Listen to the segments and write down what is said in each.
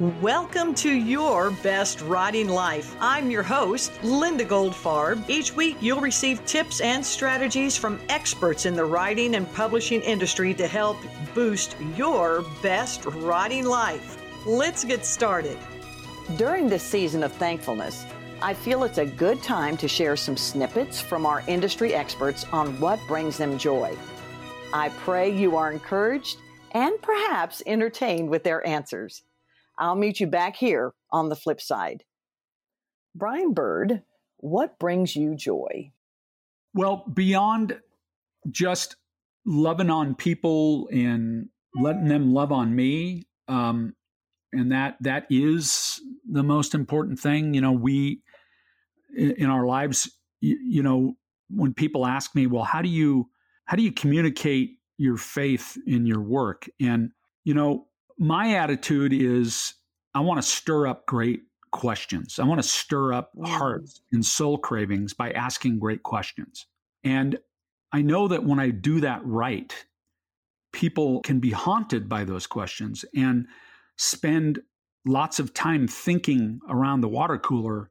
Welcome to your best writing life. I'm your host, Linda Goldfarb. Each week, you'll receive tips and strategies from experts in the writing and publishing industry to help boost your best writing life. Let's get started. During this season of thankfulness, I feel it's a good time to share some snippets from our industry experts on what brings them joy. I pray you are encouraged and perhaps entertained with their answers. I'll meet you back here on the flip side. Brian Bird, what brings you joy? Well, beyond just loving on people and letting them love on me, um, and that that is the most important thing. You know, we in, our lives, you, you know, when people ask me, well, how do you how do you communicate your faith in your work? And you know, my attitude is I want to stir up great questions. I want to stir up hearts and soul cravings by asking great questions. And I know that when I do that right, people can be haunted by those questions and spend lots of time thinking around the water cooler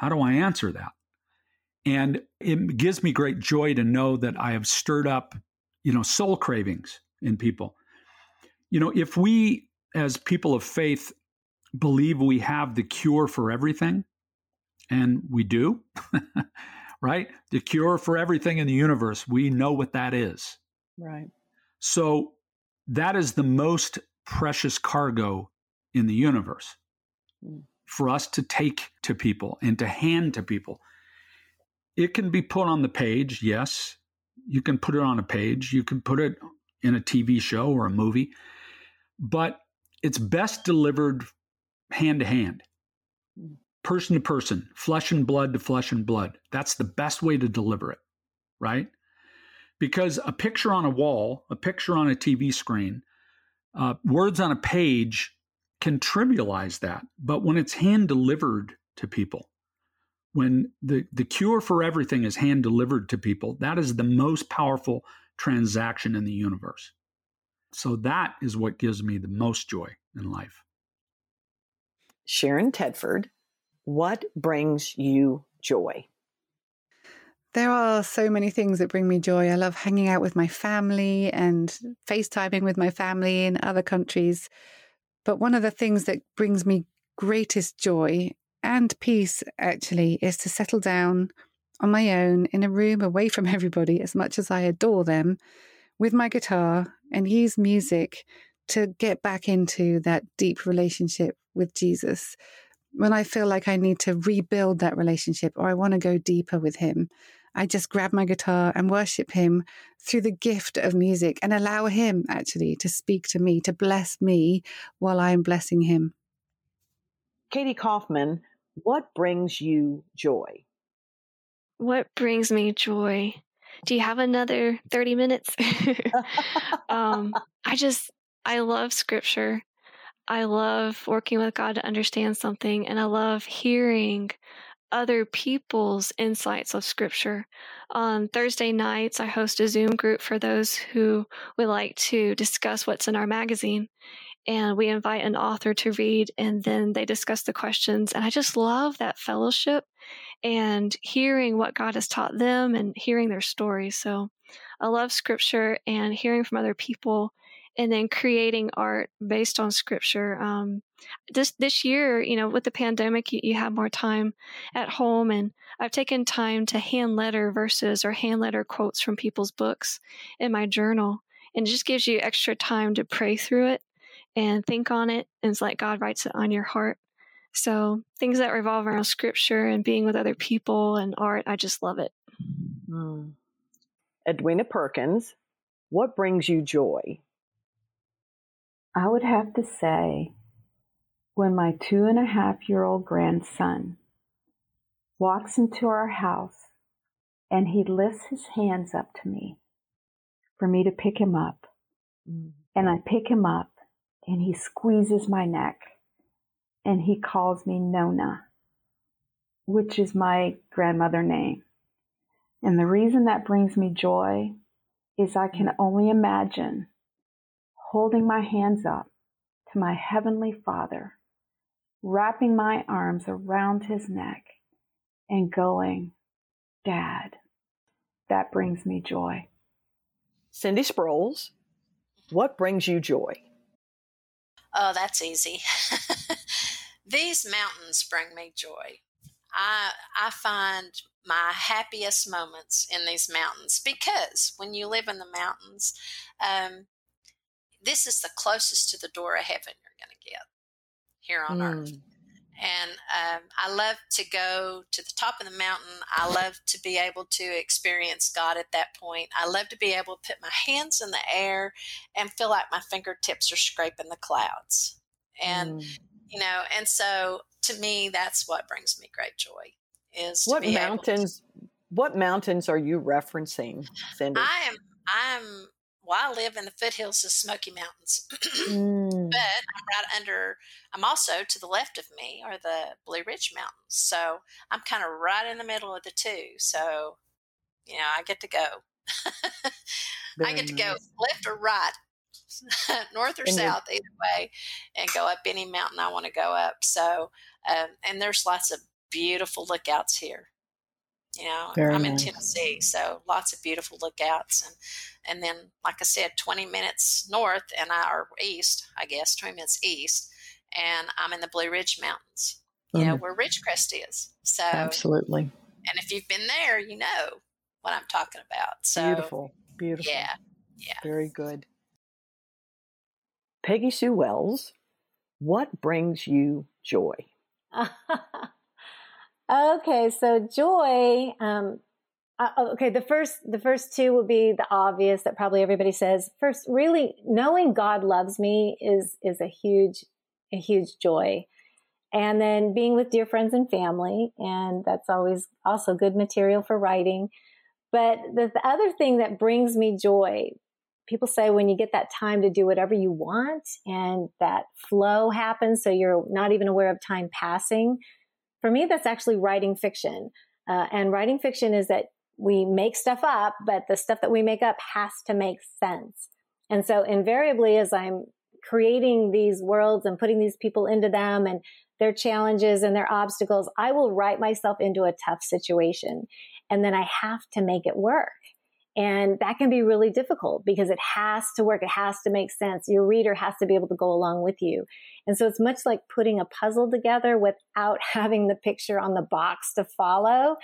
how do I answer that? And it gives me great joy to know that I have stirred up, you know, soul cravings in people. You know, if we as people of faith believe we have the cure for everything, and we do, right? The cure for everything in the universe, we know what that is. Right. So that is the most precious cargo in the universe mm. for us to take to people and to hand to people. It can be put on the page, yes. You can put it on a page, you can put it in a TV show or a movie, but it's best delivered hand to hand, person to person, flesh and blood to flesh and blood. That's the best way to deliver it, right? Because a picture on a wall, a picture on a TV screen, uh, words on a page can trivialize that. But when it's hand delivered to people, when the, the cure for everything is hand delivered to people, that is the most powerful transaction in the universe. So that is what gives me the most joy in life. Sharon Tedford, what brings you joy? There are so many things that bring me joy. I love hanging out with my family and FaceTiming with my family in other countries. But one of the things that brings me greatest joy and peace, actually, is to settle down on my own in a room away from everybody, as much as I adore them, with my guitar and use music to get back into that deep relationship with Jesus, when I feel like I need to rebuild that relationship or I want to go deeper with Him, I just grab my guitar and worship Him through the gift of music and allow Him actually to speak to me, to bless me while I'm blessing Him. Katy Kauffman, what brings you joy? What brings me joy? Do you have another 30 minutes? um, I just, I love scripture. I love working with God to understand something, and I love hearing other people's insights of scripture. On Thursday nights, I host a Zoom group for those who would like to discuss what's in our magazine. And we invite an author to read, and then they discuss the questions. And I just love that fellowship and hearing what God has taught them and hearing their stories. So I love scripture and hearing from other people and then creating art based on scripture. Um, this this year, you know, with the pandemic, you, you have more time at home, and I've taken time to hand letter verses or hand letter quotes from people's books in my journal, and it just gives you extra time to pray through it and think on it, and it's like God writes it on your heart. So things that revolve around scripture and being with other people and art, I just love it. Mm. Edwina Perkins, what brings you joy? I would have to say when my two and a half year old grandson walks into our house and he lifts his hands up to me for me to pick him up. Mm. And I pick him up and he squeezes my neck and he calls me Nona, which is my grandmother name. And the reason that brings me joy is I can only imagine holding my hands up to my Heavenly Father wrapping my arms around his neck and going, Dad, that brings me joy. Cindy Sproles, what brings you joy? Oh, that's easy. These mountains bring me joy. I I find my happiest moments in these mountains because when you live in the mountains, um, this is the closest to the door of heaven you're going to get here on mm. earth. And um, I love to go to the top of the mountain. I love to be able to experience God at that point. I love to be able to put my hands in the air and feel like my fingertips are scraping the clouds. And, mm. You know, and so to me, that's what brings me great joy is what mountains to, what mountains are you referencing cindy? I am i'm well i live in the foothills of smoky mountains mm. but i'm right under i'm also to the left of me are the blue ridge mountains so i'm kind of right in the middle of the two so you know i get to go. I get to go left or right north or south either way and go up any mountain i want to go up so um, and there's lots of beautiful lookouts here. You know, Very I'm nice. in Tennessee, so lots of beautiful lookouts, and and then, like I said, 20 minutes north and I or east, I guess, 20 minutes east, and I'm in the Blue Ridge Mountains. You mm. know where Ridgecrest is. So absolutely. And if you've been there, you know what I'm talking about. So beautiful, beautiful. Yeah, yeah. Very good. Peggy Sue Wells, what brings you joy? Okay, so joy. Um, uh, okay, the first the first two will be the obvious that probably everybody says. First, really knowing God loves me is is a huge a huge joy, and then being with dear friends and family, and that's always also good material for writing. But the, the other thing that brings me joy, people say when you get that time to do whatever you want, and that flow happens, so you're not even aware of time passing for me, that's actually writing fiction. Uh, and writing fiction is that we make stuff up, but the stuff that we make up has to make sense. And so invariably, as I'm creating these worlds and putting these people into them and their challenges and their obstacles, I will write myself into a tough situation. And then I have to make it work. And that can be really difficult because it has to work. It has to make sense. Your reader has to be able to go along with you. And so it's much like putting a puzzle together without having the picture on the box to follow.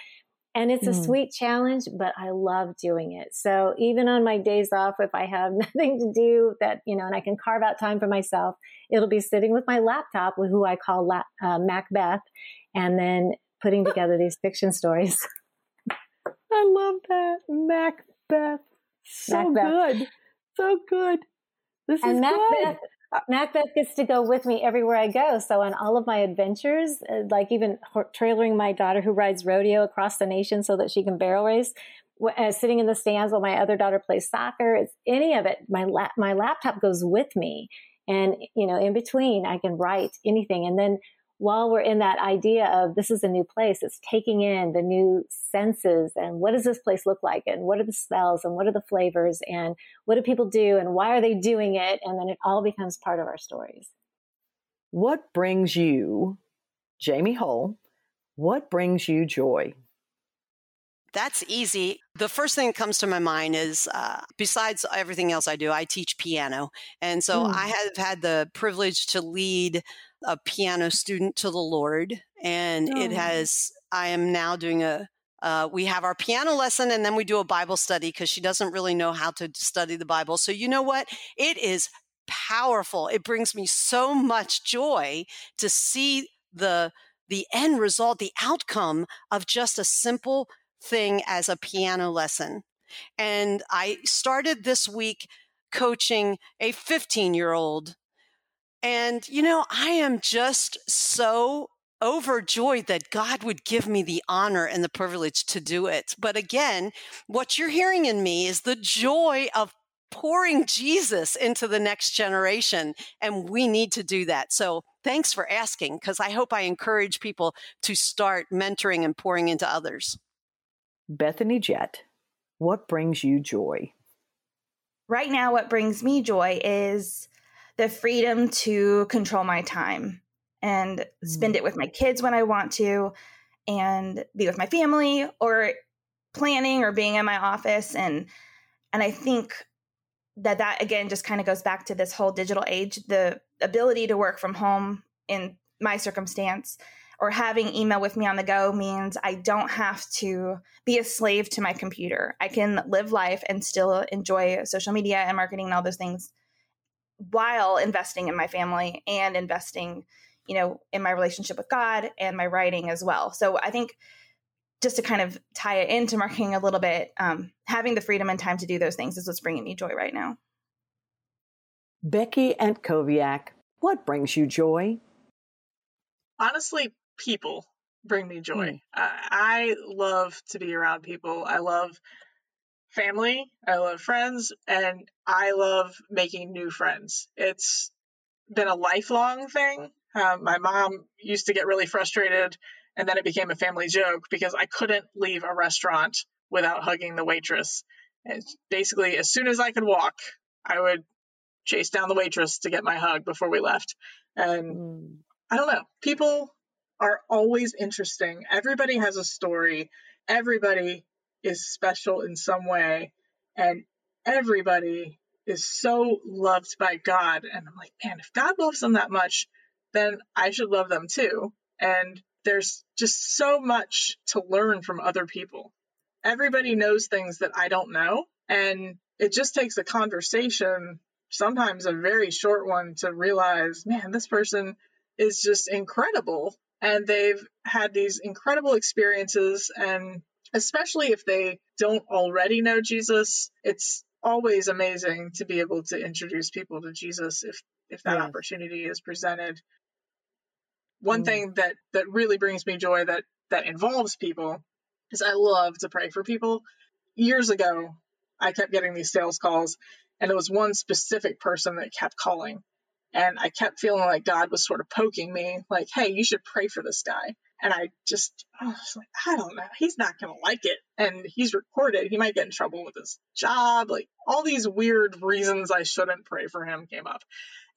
And it's a mm. sweet challenge, but I love doing it. So even on my days off, if I have nothing to do that, you know, and I can carve out time for myself, it'll be sitting with my laptop with who I call La- uh, Macbeth and then putting together these fiction stories. I love that. Macbeth. Macbeth. So Macbeth. good. So good. This and is Macbeth, good. Macbeth gets to go with me everywhere I go. So on all of my adventures, uh, like even trailering my daughter who rides rodeo across the nation so that she can barrel race, uh, sitting in the stands while my other daughter plays soccer, it's any of it. My la- my laptop goes with me, and you know, in between, I can write anything, and then while we're in that idea of this is a new place, it's taking in the new senses and what does this place look like and what are the smells and what are the flavors and what do people do and why are they doing it? And then it all becomes part of our stories. What brings you, Jamie Hull, what brings you joy? That's easy. The first thing that comes to my mind is uh, besides everything else I do, I teach piano. And so mm. I have had the privilege to lead a piano student to the Lord, and oh. it has. I am now doing a. Uh, we have our piano lesson, and then we do a Bible study because she doesn't really know how to study the Bible. So you know what? It is powerful. It brings me so much joy to see the the end result, the outcome of just a simple thing as a piano lesson. And I started this week coaching a 15 year old and, you know, I am just so overjoyed that God would give me the honor and the privilege to do it. But again, what you're hearing in me is the joy of pouring Jesus into the next generation. And we need to do that. So thanks for asking, because I hope I encourage people to start mentoring and pouring into others. Bethany Jett, what brings you joy? Right now, what brings me joy is the freedom to control my time. and mm. spend it with my kids when I want to and be with my family or planning or being in my office and and I think that that again just kind of goes back to this whole digital age the ability to work from home in my circumstance or having email with me on the go means I don't have to be a slave to my computer. I can live life and still enjoy social media and marketing and all those things while investing in my family and investing, you know, in my relationship with God and my writing as well. So I think just to kind of tie it into marketing a little bit, um, having the freedom and time to do those things is what's bringing me joy right now. Becky Antkowiak, what brings you joy? Honestly, people bring me joy. Mm. Uh, I love to be around people. I love family. I love friends, and I love making new friends. It's been a lifelong thing. Um, my mom used to get really frustrated, and then it became a family joke because I couldn't leave a restaurant without hugging the waitress. And basically, as soon as I could walk, I would chase down the waitress to get my hug before we left. And mm. I don't know, people are always interesting. Everybody has a story. Everybody is special in some way. And everybody is so loved by God. And I'm like, man, if God loves them that much, then I should love them too. And there's just so much to learn from other people. Everybody knows things that I don't know. And it just takes a conversation, sometimes a very short one, to realize, man, this person is just incredible and they've had these incredible experiences and especially if they don't already know Jesus, it's always amazing to be able to introduce people to Jesus if if that opportunity is presented. One mm. thing that that really brings me joy that that involves people is I love to pray for people. Years ago, I kept getting these sales calls and it was one specific person that kept calling and I kept feeling like God was sort of poking me, like, hey, you should pray for this guy. And I just, I was like, I don't know. He's not going to like it. And he's recorded. He might get in trouble with his job. Like, all these weird reasons I shouldn't pray for him came up.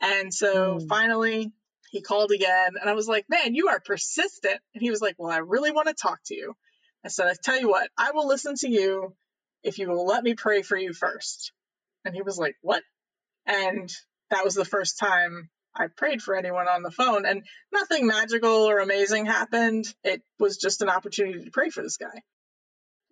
And so mm. finally, he called again. And I was like, man, you are persistent. And he was like, well, I really want to talk to you. I said, I tell you what, I will listen to you if you will let me pray for you first. And he was like, what? And that was the first time I prayed for anyone on the phone, and nothing magical or amazing happened. It was just an opportunity to pray for this guy.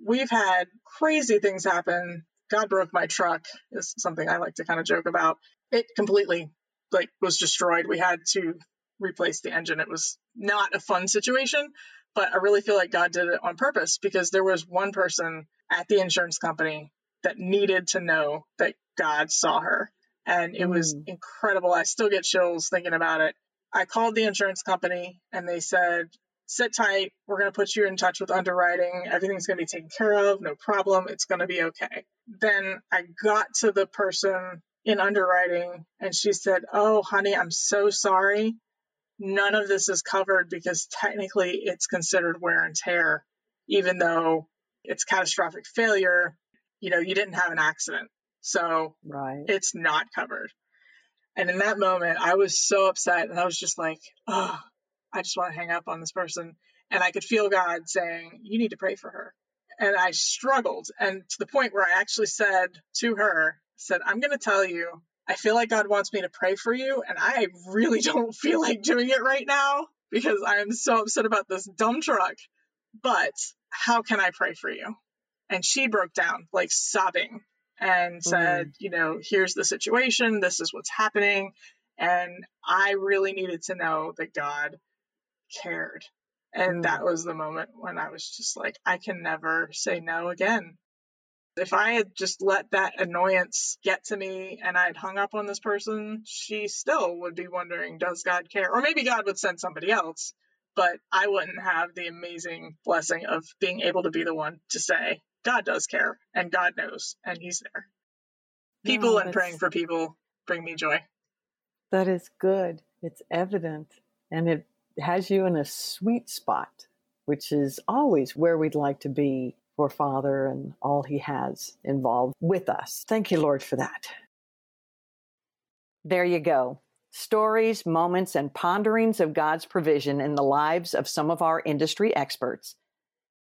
We've had crazy things happen. God broke my truck is something I like to kind of joke about. It completely like was destroyed. We had to replace the engine. It was not a fun situation, but I really feel like God did it on purpose because there was one person at the insurance company that needed to know that God saw her and it was mm. incredible. I still get chills thinking about it. I called the insurance company and they said, sit tight. We're going to put you in touch with underwriting. Everything's going to be taken care of. No problem. It's going to be okay. Then I got to the person in underwriting and she said, Oh, honey, I'm so sorry. None of this is covered because technically it's considered wear and tear, even though it's catastrophic failure. You know, you didn't have an accident. So right. it's not covered. And in that moment, I was so upset and I was just like, oh, I just want to hang up on this person. And I could feel God saying, you need to pray for her. And I struggled. And to the point where I actually said to her, said, I'm going to tell you, I feel like God wants me to pray for you. And I really don't feel like doing it right now because I am so upset about this dumb truck. But how can I pray for you? And she broke down, like sobbing and said, mm. you know, here's the situation, this is what's happening. And I really needed to know that God cared. And mm. that was the moment when I was just like, I can never say no again. If I had just let that annoyance get to me and I'd hung up on this person, she still would be wondering, does God care? Or maybe God would send somebody else, but I wouldn't have the amazing blessing of being able to be the one to say, God does care and God knows and He's there. People no, and praying for people bring me joy. That is good. It's evident and it has you in a sweet spot, which is always where we'd like to be for Father and all He has involved with us. Thank you, Lord, for that. There you go. stories, moments, and ponderings of God's provision in the lives of some of our industry experts.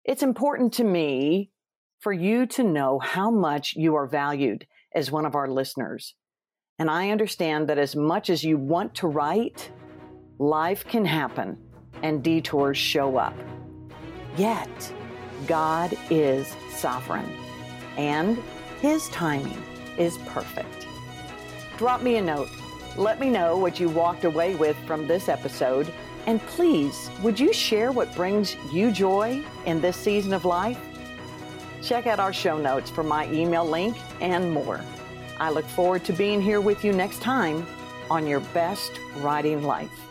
It's important to me for you to know how much you are valued as one of our listeners. And I understand that as much as you want to write, life can happen and detours show up. Yet, God is sovereign and his timing is perfect. Drop me a note. Let me know what you walked away with from this episode. And please, would you share what brings you joy in this season of life? Check out our show notes for my email link and more. I look forward to being here with you next time on your best writing life.